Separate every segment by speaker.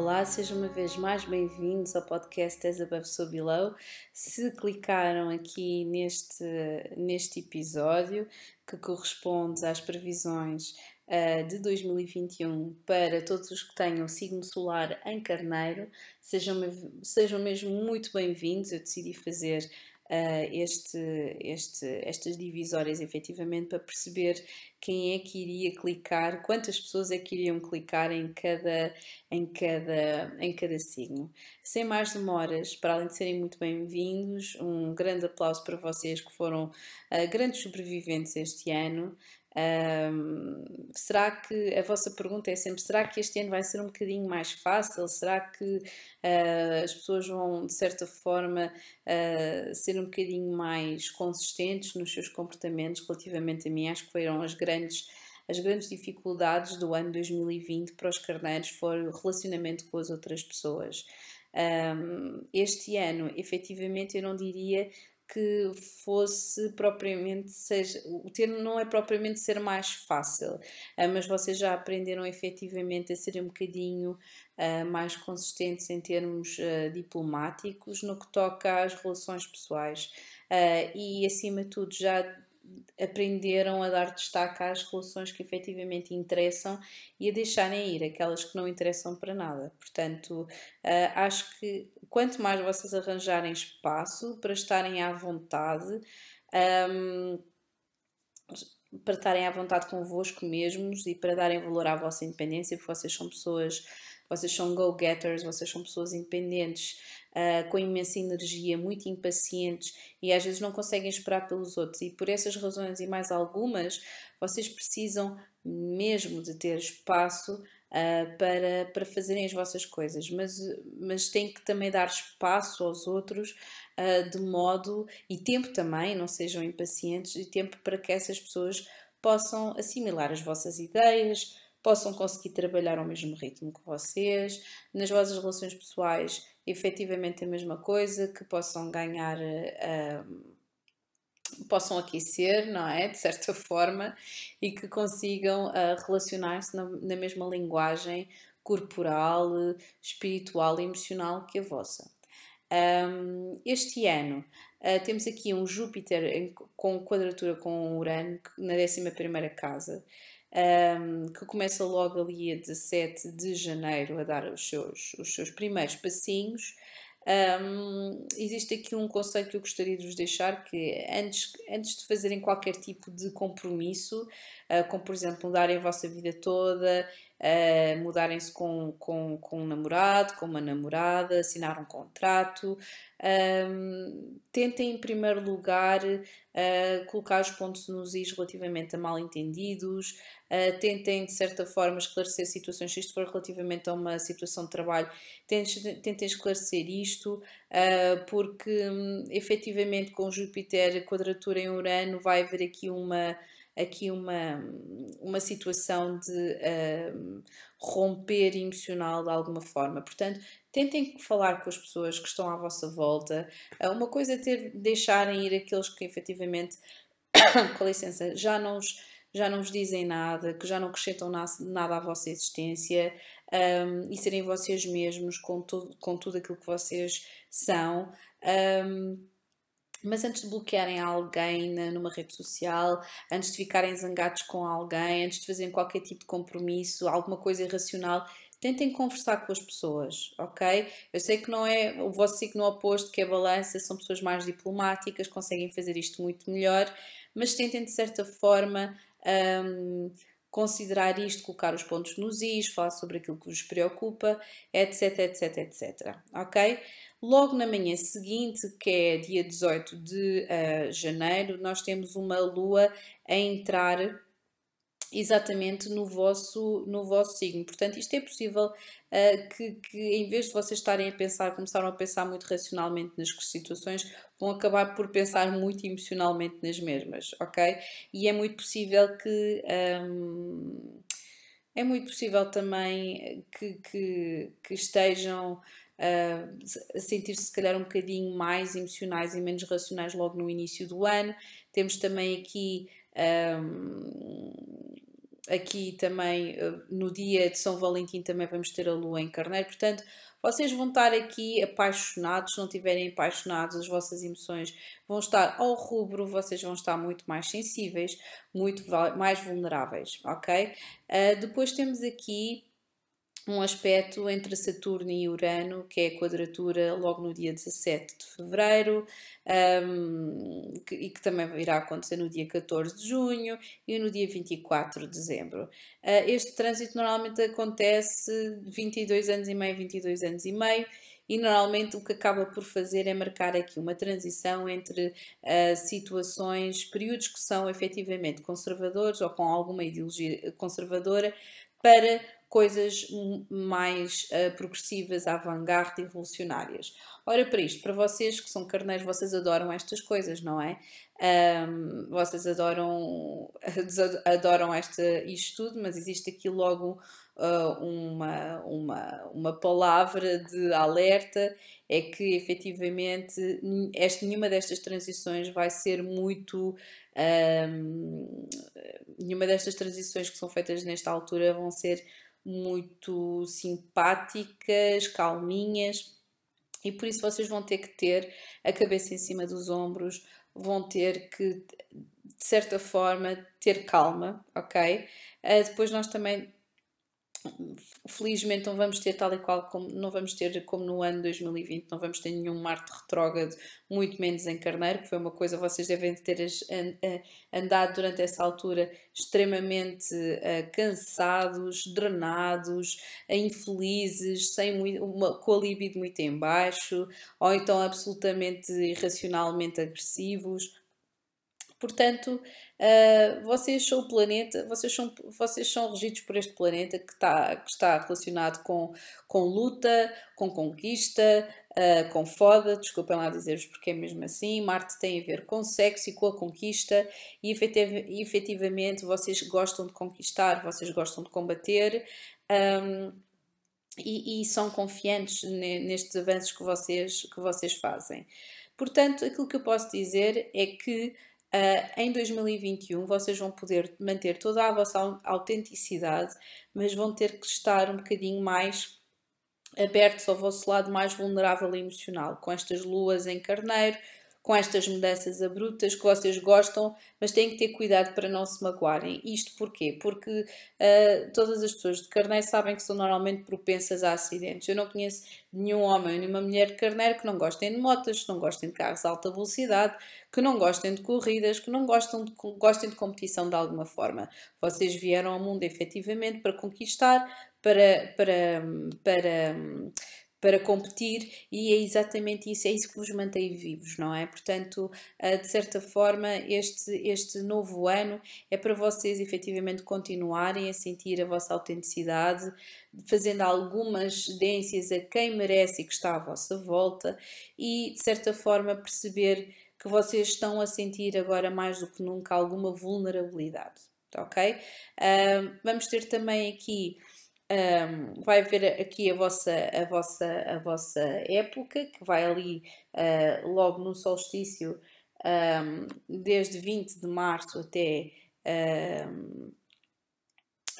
Speaker 1: Olá, sejam uma vez mais bem-vindos ao podcast As Above So Below. Se clicaram aqui neste, neste episódio, que corresponde às previsões uh, de 2021 para todos os que tenham signo solar em carneiro, sejam, sejam mesmo muito bem-vindos. Eu decidi fazer uh, este, este, estas divisórias efetivamente para perceber quem é que iria clicar, quantas pessoas é que iriam clicar em cada, em cada, em cada signo. Sem mais demoras, para além de serem muito bem-vindos, um grande aplauso para vocês que foram uh, grandes sobreviventes este ano. Um, será que a vossa pergunta é sempre: será que este ano vai ser um bocadinho mais fácil? Será que uh, as pessoas vão, de certa forma, uh, ser um bocadinho mais consistentes nos seus comportamentos relativamente a mim? Acho que foram as grandes. As grandes dificuldades do ano 2020 para os carneiros foram o relacionamento com as outras pessoas. Um, este ano, efetivamente, eu não diria que fosse propriamente seja o termo não é propriamente ser mais fácil uh, mas vocês já aprenderam efetivamente a serem um bocadinho uh, mais consistentes em termos uh, diplomáticos no que toca às relações pessoais. E acima de tudo já aprenderam a dar destaque às relações que efetivamente interessam e a deixarem ir aquelas que não interessam para nada. Portanto, uh, acho que quanto mais vocês arranjarem espaço para estarem à vontade, um, para estarem à vontade convosco mesmos e para darem valor à vossa independência, porque vocês são pessoas, vocês são go-getters, vocês são pessoas independentes uh, com imensa energia, muito impacientes e às vezes não conseguem esperar pelos outros. E por essas razões e mais algumas, vocês precisam mesmo de ter espaço Uh, para, para fazerem as vossas coisas, mas, mas têm que também dar espaço aos outros uh, de modo e tempo também, não sejam impacientes, e tempo para que essas pessoas possam assimilar as vossas ideias, possam conseguir trabalhar ao mesmo ritmo que vocês, nas vossas relações pessoais efetivamente a mesma coisa, que possam ganhar, uh, possam aquecer, não é? De certa forma, e que consigam uh, relacionar-se na, na, mesma linguagem corporal, espiritual e emocional que a vossa. Um, este ano uh, temos aqui um Júpiter em, com quadratura com Urano na 11 casa um, que começa logo ali a 17 de janeiro a dar os seus, os seus primeiros passinhos. Um, existe aqui um conceito que eu gostaria de vos deixar que antes, antes de fazerem qualquer tipo de compromisso, uh, como por exemplo mudarem a vossa vida toda, uh, mudarem-se com, com, com um namorado, com uma namorada, assinar um contrato, um, tentem em primeiro lugar uh, colocar os pontos nos is relativamente a mal entendidos, uh, tentem de certa forma esclarecer situações, se isto for relativamente a uma situação de trabalho, tentem, tentem esclarecer isto, uh, porque um, efetivamente com Júpiter, quadratura em Urano, vai haver aqui uma aqui uma, uma situação de uh, romper emocional de alguma forma. Portanto, tentem falar com as pessoas que estão à vossa volta. Uh, uma coisa é ter, deixarem ir aqueles que efetivamente, com licença, já não, os, já não vos dizem nada, que já não acrescentam nada à vossa existência um, e serem vocês mesmos com, tudo com tudo aquilo que vocês são. Um, mas antes de bloquearem alguém numa rede social, antes de ficarem zangados com alguém, antes de fazerem qualquer tipo de compromisso, alguma coisa irracional, tentem conversar com as pessoas, ok? Eu sei que não é o vosso signo oposto, que é balança, são pessoas mais diplomáticas, conseguem fazer isto muito melhor, mas tentem de certa forma um, considerar isto, colocar os pontos nos is, falar sobre aquilo que vos preocupa, etc, etc, etc, ok? Logo na manhã seguinte, que é dia 18 de uh, janeiro, nós temos uma lua a entrar exatamente no vosso, no vosso signo. Portanto, isto é possível uh, que, que, em vez de vocês estarem a pensar, começaram a pensar muito racionalmente nas situações, vão acabar por pensar muito emocionalmente nas mesmas, ok? E é muito possível que. Um, é muito possível também que, que, que estejam sentir-se se calhar um bocadinho mais emocionais e menos racionais logo no início do ano. Temos também aqui um, aqui também no dia de São Valentim também vamos ter a lua em carneiro, portanto vocês vão estar aqui apaixonados, se não estiverem apaixonados, as vossas emoções vão estar ao rubro, vocês vão estar muito mais sensíveis, muito mais vulneráveis, ok? Uh, depois temos aqui um aspecto entre Saturno e Urano, que é a quadratura logo no dia 17 de fevereiro, um, que, e que também irá acontecer no dia 14 de junho e no dia 24 de dezembro. Uh, este trânsito normalmente acontece 22 anos e meio, 22 anos e meio, e normalmente o que acaba por fazer é marcar aqui uma transição entre uh, situações, períodos que são efetivamente conservadores ou com alguma ideologia conservadora, para coisas mais uh, progressivas, avant-garde e revolucionárias. Ora, para isto, para vocês que são carneiros, vocês adoram estas coisas, não é? Um, vocês adoram, adoram esta, isto tudo, mas existe aqui logo uh, uma, uma, uma palavra de alerta, é que efetivamente esta, nenhuma destas transições vai ser muito. Um, nenhuma destas transições que são feitas nesta altura vão ser muito simpáticas, calminhas, e por isso vocês vão ter que ter a cabeça em cima dos ombros, vão ter que, de certa forma, ter calma, ok? Uh, depois nós também felizmente não vamos ter tal e qual como não vamos ter como no ano 2020 não vamos ter nenhum Marte retrógrado muito menos em Carneiro que foi uma coisa vocês devem ter andado durante essa altura extremamente uh, cansados drenados infelizes sem muito, uma, com a libido muito em baixo ou então absolutamente irracionalmente agressivos Portanto, uh, vocês são o planeta, vocês são, vocês são regidos por este planeta que está, que está relacionado com, com luta, com conquista, uh, com foda, desculpem lá dizer-vos porque é mesmo assim. Marte tem a ver com sexo e com a conquista, e efetivamente vocês gostam de conquistar, vocês gostam de combater. Um, e, e, são confiantes nestes avanços que vocês, que vocês fazem. Portanto, aquilo que eu posso dizer é que Uh, em 2021 vocês vão poder manter toda a vossa autenticidade, mas vão ter que estar um bocadinho mais abertos ao vosso lado mais vulnerável e emocional, com estas luas em carneiro, com estas mudanças abruptas que vocês gostam, mas têm que ter cuidado para não se magoarem. Isto porquê? Porque uh, todas as pessoas de carneiro sabem que são normalmente propensas a acidentes. Eu não conheço nenhum homem, nenhuma mulher de carneiro que não gostem de motas, que não gostem de carros de alta velocidade, que não gostem de corridas, que não gostem de, gostem de competição de alguma forma. Vocês vieram ao mundo efetivamente para conquistar, para, para, para para competir e é exatamente isso, é isso que vos mantém vivos, não é? Portanto, eh, de certa forma, este, este novo ano é para vocês efetivamente continuarem a sentir a vossa autenticidade, fazendo algumas cedências a quem merece e que está à vossa volta e, de certa forma, perceber que vocês estão a sentir agora mais do que nunca alguma vulnerabilidade, ok? Uh, vamos ter também aqui um, vai haver aqui a vossa, a, vossa, a vossa época, que vai ali uh, logo no solstício, um, desde 20 de março até um,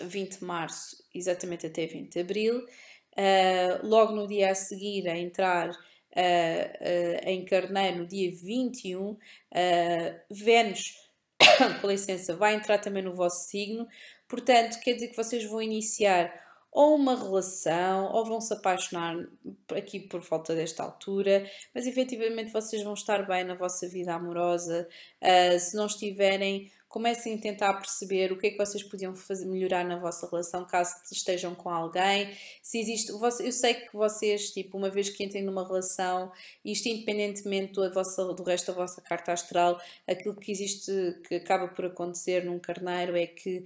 Speaker 1: 20 de março, exatamente até 20 de abril. Uh, logo no dia a seguir, a entrar uh, em Carneiro, no dia 21, Vênus, com licença, vai entrar também no vosso signo. Portanto, quer dizer que vocês vão iniciar ou uma relação, ou vão se apaixonar aqui por volta desta altura, mas efetivamente vocês vão estar bem na vossa vida amorosa. Uh, se não estiverem, comecem a tentar perceber o que é que vocês podiam fazer, melhorar na vossa relação caso estejam com alguém. Se existe, eu sei que vocês, tipo, uma vez que entrem numa relação, isto independentemente do, vossa, do resto da vossa carta astral, aquilo que existe, que acaba por acontecer num carneiro é que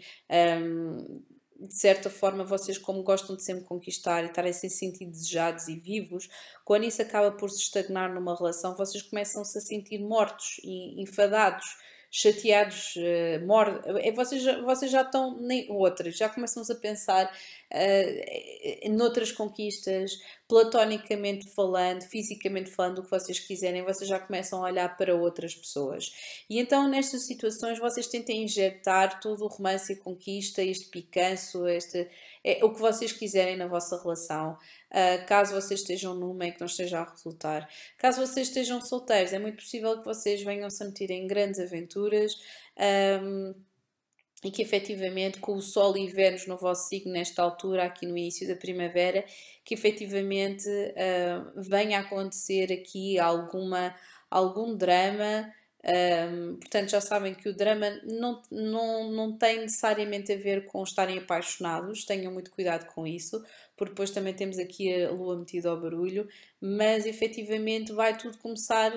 Speaker 1: um, de certa forma, vocês, como gostam de sempre conquistar e estarem sem sentir desejados e vivos, quando isso acaba por se estagnar numa relação, vocês começam-se a sentir mortos e enfadados, chateados, uh. Eh, vocês, já, vocês já estão, nem outras, já começam-se a pensar uh, noutras conquistas, platonicamente falando, fisicamente falando, o que vocês quiserem, vocês já começam a olhar para outras pessoas. E então, nestas situações, vocês tentem injetar todo o romance e conquista, este picanço, este, é, o que vocês quiserem na vossa relação. Uh, caso vocês estejam numa e que não esteja a resultar. Caso vocês estejam solteiros, é muito possível que vocês venham se meter em grandes aventuras. Um, e que efetivamente com o Sol e Vênus no vosso signo nesta altura, aqui no início da primavera, que efetivamente uh, venha a acontecer aqui alguma, algum drama. Um, portanto, já sabem que o drama não, não, não tem necessariamente a ver com estarem apaixonados, tenham muito cuidado com isso, porque depois também temos aqui a lua metida ao barulho, mas efetivamente vai tudo começar,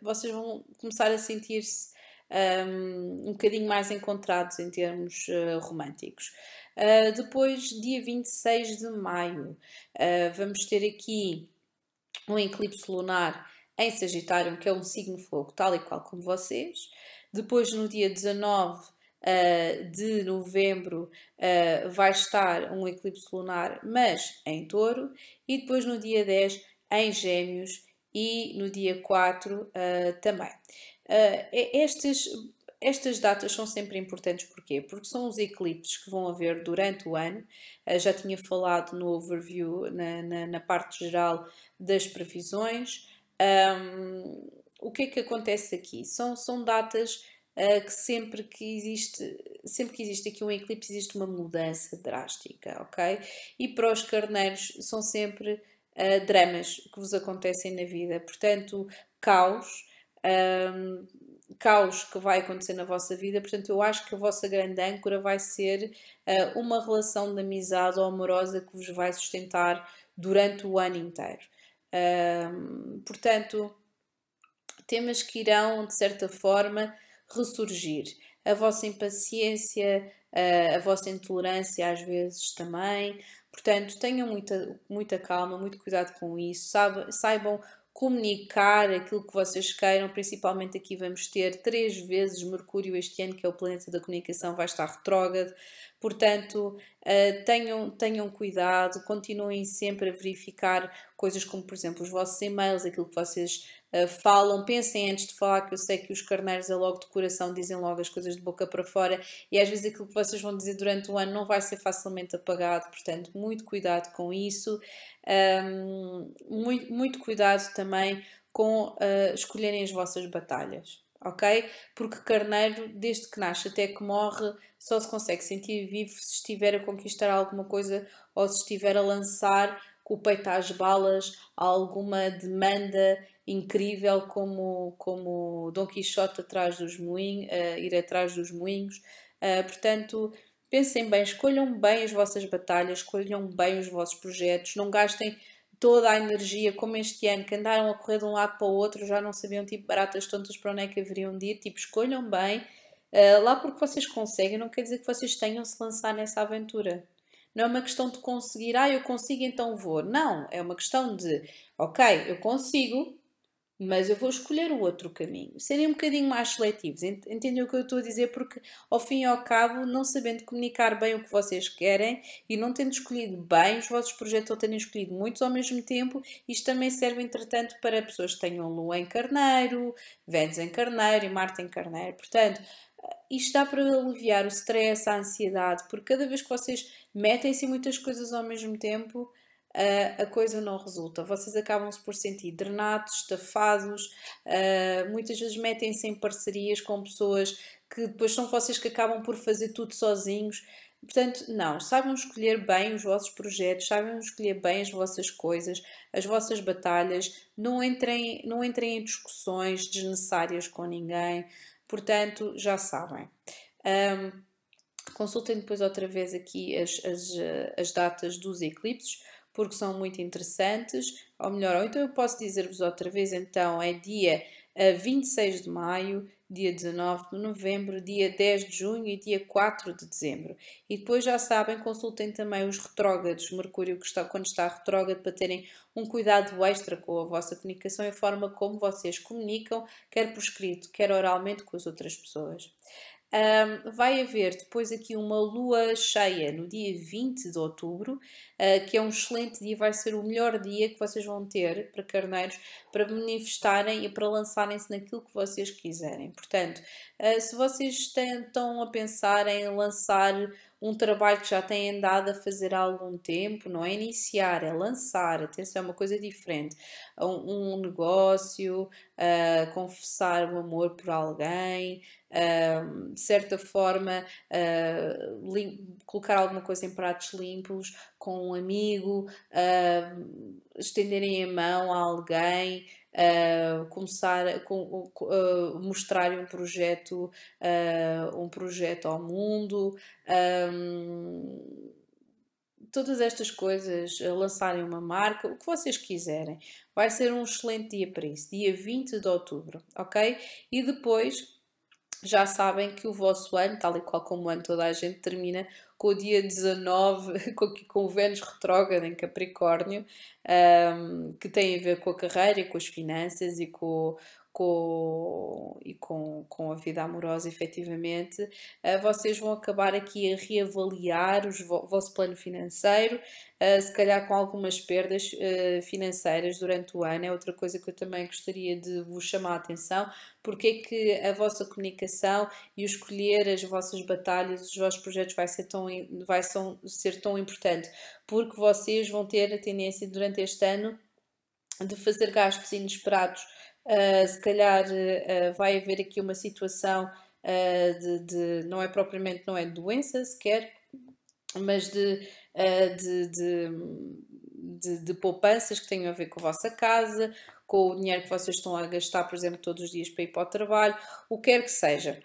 Speaker 1: vocês vão começar a sentir-se um, um bocadinho mais encontrados em termos uh, românticos. Uh, depois, dia 26 de maio, uh, vamos ter aqui um eclipse lunar em Sagitário, que é um signo fogo, tal e qual como vocês. Depois, no dia 19 uh, de novembro, uh, vai estar um eclipse lunar, mas em touro. E depois, no dia 10, em Gêmeos. E no dia 4 uh, também. Uh, estas, estas datas são sempre importantes porquê? Porque são os eclipses que vão haver durante o ano. Uh, já tinha falado no overview, na, na, na parte geral das previsões. Um, o que é que acontece aqui? São, são datas uh, que sempre que existe sempre que existe aqui um eclipse existe uma mudança drástica, ok? E para os carneiros são sempre uh, dramas que vos acontecem na vida, portanto caos, um, caos que vai acontecer na vossa vida. Portanto, eu acho que a vossa grande âncora vai ser uh, uma relação de amizade ou amorosa que vos vai sustentar durante o ano inteiro. Um, portanto, temas que irão, de certa forma, ressurgir. A vossa impaciência, uh, a vossa intolerância, às vezes também. Portanto, tenham muita, muita calma, muito cuidado com isso. saibam comunicar aquilo que vocês queiram, principalmente aqui vamos ter três vezes Mercúrio este ano, que é o planeta da comunicação, vai estar retrógrado, portanto uh, tenham, tenham cuidado, continuem sempre a verificar coisas como, por exemplo, os vossos e-mails, aquilo que vocês uh, falam, pensem antes de falar, que eu sei que os carneiros é logo de coração, dizem logo as coisas de boca para fora e às vezes aquilo que vocês vão dizer durante o ano não vai ser facilmente apagado, portanto, muito cuidado com isso. Um, muito, muito cuidado também com uh, escolherem as vossas batalhas, ok? Porque carneiro, desde que nasce até que morre, só se consegue sentir vivo se estiver a conquistar alguma coisa ou se estiver a lançar com o peito às balas alguma demanda incrível como, como Dom Quixote atrás dos moinhos, uh, ir atrás dos moinhos. Uh, portanto, Pensem bem, escolham bem as vossas batalhas, escolham bem os vossos projetos, não gastem toda a energia, como este ano, que andaram a correr de um lado para o outro, já não sabiam, tipo, baratas tontas para onde é que haveriam de ir. Tipo, escolham bem, uh, lá porque vocês conseguem, não quer dizer que vocês tenham se lançar nessa aventura. Não é uma questão de conseguir, ah, eu consigo, então vou. Não, é uma questão de, ok, eu consigo, mas eu vou escolher o outro caminho. Serem um bocadinho mais seletivos, entendem o que eu estou a dizer? Porque, ao fim e ao cabo, não sabendo comunicar bem o que vocês querem e não tendo escolhido bem os vossos projetos ou terem escolhido muitos ao mesmo tempo, isto também serve, entretanto, para pessoas que tenham Lua em Carneiro, Vênus em Carneiro e Marte em Carneiro. Portanto, isto dá para aliviar o stress, a ansiedade, porque cada vez que vocês metem-se muitas coisas ao mesmo tempo, a coisa não resulta. Vocês acabam-se por sentir drenados, estafados, muitas vezes metem-se em parcerias com pessoas que depois são vocês que acabam por fazer tudo sozinhos. Portanto, não, saibam escolher bem os vossos projetos, saibam escolher bem as vossas coisas, as vossas batalhas, não entrem, não entrem em discussões desnecessárias com ninguém, portanto, já sabem. Um, consultem depois outra vez aqui as, as, as datas dos eclipses, porque são muito interessantes, ou melhor, ou então eu posso dizer-vos outra vez, então é dia 26 eh, de maio, dia 19 de novembro, dia 10 de junho e dia 4 de dezembro. E depois já sabem, consultem também os retrógrados, Mercúrio que está, quando está retrógrado, para terem um cuidado extra com a vossa comunicação e a forma como vocês comunicam, quer por escrito, quer oralmente com as outras pessoas. Um, vai haver depois aqui uma lua cheia no dia 20 de outubro, uh, que é um excelente dia, vai ser o melhor dia que vocês vão ter para carneiros para manifestarem e para lançarem-se naquilo que vocês quiserem. Portanto, uh, se vocês estão a pensar em lançar um trabalho que já têm andado a fazer há algum tempo, não é iniciar, é lançar, atenção, é uma coisa diferente. Um, um negócio, uh, confessar o amor por alguém, uh, de certa forma, uh, colocar alguma coisa em pratos limpos com um amigo, estenderem a mão a alguém. Uh, começar com, uh, mostrar um projeto uh, um projeto ao mundo um, todas estas coisas lançarem uma marca o que vocês quiserem. Vai ser um excelente dia para isso dia 20 de outubro ok? E depois já sabem que o vosso ano, tal e qual como o ano toda a gente termina com o dia 19, com, com o Vênus retrógrado em Capricórnio, um, que tem a ver com a carreira com as finanças e com, com, e com, com a vida amorosa, efetivamente, uh, vocês vão acabar aqui a reavaliar o vosso plano financeiro, uh, se calhar com algumas perdas uh, financeiras durante o ano. É outra coisa que eu também gostaria de vos chamar a atenção, porque é que a vossa comunicação e o escolher as vossas batalhas, os vossos projetos vai ser tão, vai são, ser tão importante, porque vocês vão ter a tendência durante este ano de fazer gastos inesperados Uh, se calhar uh, vai haver aqui uma situação uh, de, de, não é propriamente não é doença sequer, mas de, de, de, de, poupanças que tenham a ver com a vossa casa, com o dinheiro que vocês estão a gastar, por exemplo, todos os dias para ir para o trabalho, o que quer que seja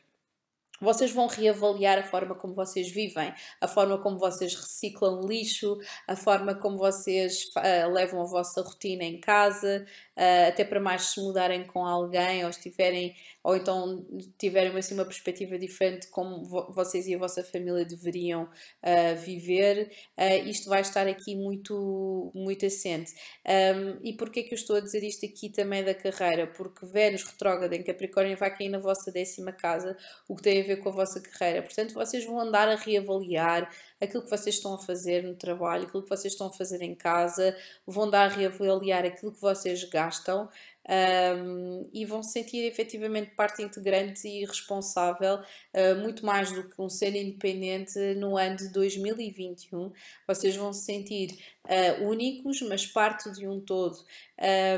Speaker 1: vocês vão reavaliar a forma como vocês vivem, a forma como vocês reciclam lixo, a forma como vocês uh, levam a vossa rotina em casa, uh, até para mais se mudarem com alguém ou estiverem ou então tiverem assim, uma perspectiva diferente de como vo vocês e a vossa família deveriam uh, viver, uh, isto vai estar aqui muito, muito assente. Um, e porquê que eu estou a dizer isto aqui também da carreira? Porque Vênus retrógrada em Capricórnio vai cair na vossa décima casa, o que tem a ver com a vossa carreira. Portanto, vocês vão andar a reavaliar aquilo que vocês estão a fazer no trabalho, aquilo que vocês estão a fazer em casa, vão dar a reavaliar aquilo que vocês gastam um, e vão se sentir efetivamente parte integrante e responsável, uh, muito mais do que um ser independente no ano de 2021. Vocês vão se sentir uh, únicos, mas parte de um todo.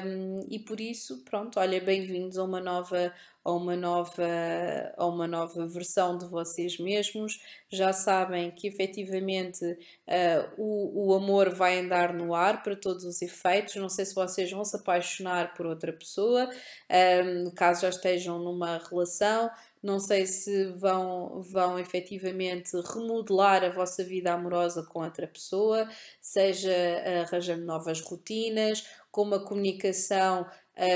Speaker 1: Um, e por isso, pronto, olha, bem-vindos a uma nova a uma nova, a uma nova versão de vocês mesmos. Já sabem que efetivamente uh, o, o amor vai andar no ar para todos os efeitos. Não sei se vocês vão se apaixonar por outra pessoa, um, caso já estejam numa relação. Não sei se vão, vão efetivamente remodelar a vossa vida amorosa com outra pessoa, seja arranjando novas rotinas, com uma comunicação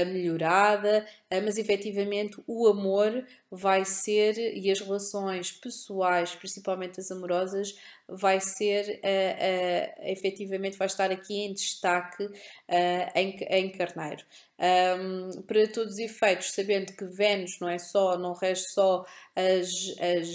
Speaker 1: melhorada, uh, mas efetivamente o amor vai ser, e as relações pessoais, principalmente as amorosas, vai ser, uh, efetivamente, vai estar aqui em destaque em, em Carneiro. Um, para todos os efeitos, sabendo que Vênus não é só, não rege só as, as,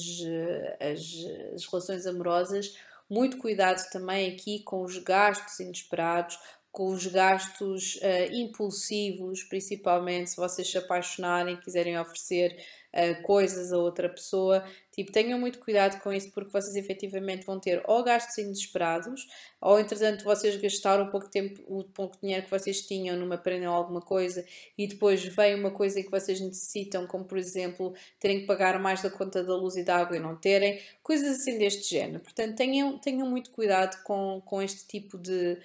Speaker 1: as, as relações amorosas, muito cuidado também aqui com os gastos inesperados, com os gastos uh, impulsivos, principalmente se vocês se apaixonarem, quiserem oferecer uh, coisas a outra pessoa. Tipo, tenham muito cuidado com isso, porque vocês efetivamente vão ter ou gastos inesperados, ou entretanto vocês gastaram o pouco tempo, o pouco dinheiro que vocês tinham numa prenda ou alguma coisa, e depois vem uma coisa que vocês necessitam, como por exemplo terem que pagar mais da conta da luz e da água e não terem, coisas assim deste género. Portanto, tenham, tenham muito cuidado com, com este tipo de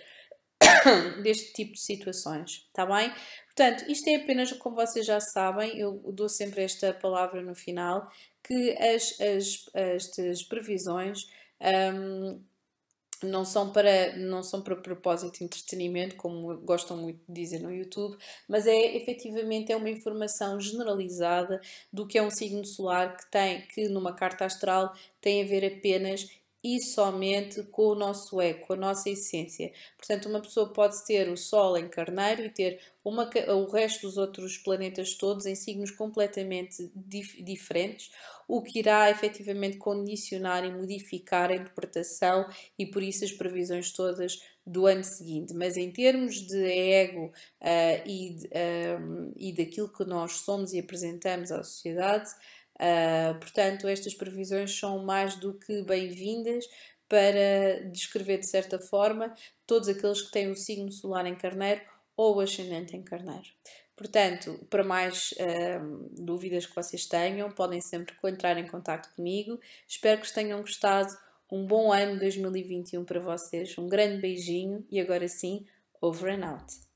Speaker 1: deste tipo de situações, está bem? Portanto, isto é apenas, como vocês já sabem, eu dou sempre esta palavra no final, que as, as, estas previsões um, não são para não são para propósito de entretenimento, como gostam muito de dizer no YouTube, mas é efetivamente é uma informação generalizada do que é um signo solar que tem que numa carta astral tem a ver apenas e somente com o nosso ego, com a nossa essência. Portanto, uma pessoa pode ter o Sol em Carneiro e ter uma, o resto dos outros planetas todos em signos completamente dif diferentes, o que irá efetivamente condicionar e modificar a interpretação e por isso as previsões todas do ano seguinte. Mas em termos de ego uh, e, um, e daquilo que nós somos e apresentamos à sociedade, Uh, portanto, estas previsões são mais do que bem-vindas para descrever de certa forma todos aqueles que têm o signo solar em Carneiro ou o ascendente em Carneiro. Portanto, para mais uh, dúvidas que vocês tenham, podem sempre entrar em contato comigo. Espero que tenham gostado. Um bom ano 2021 para vocês. Um grande beijinho e agora sim, over and out.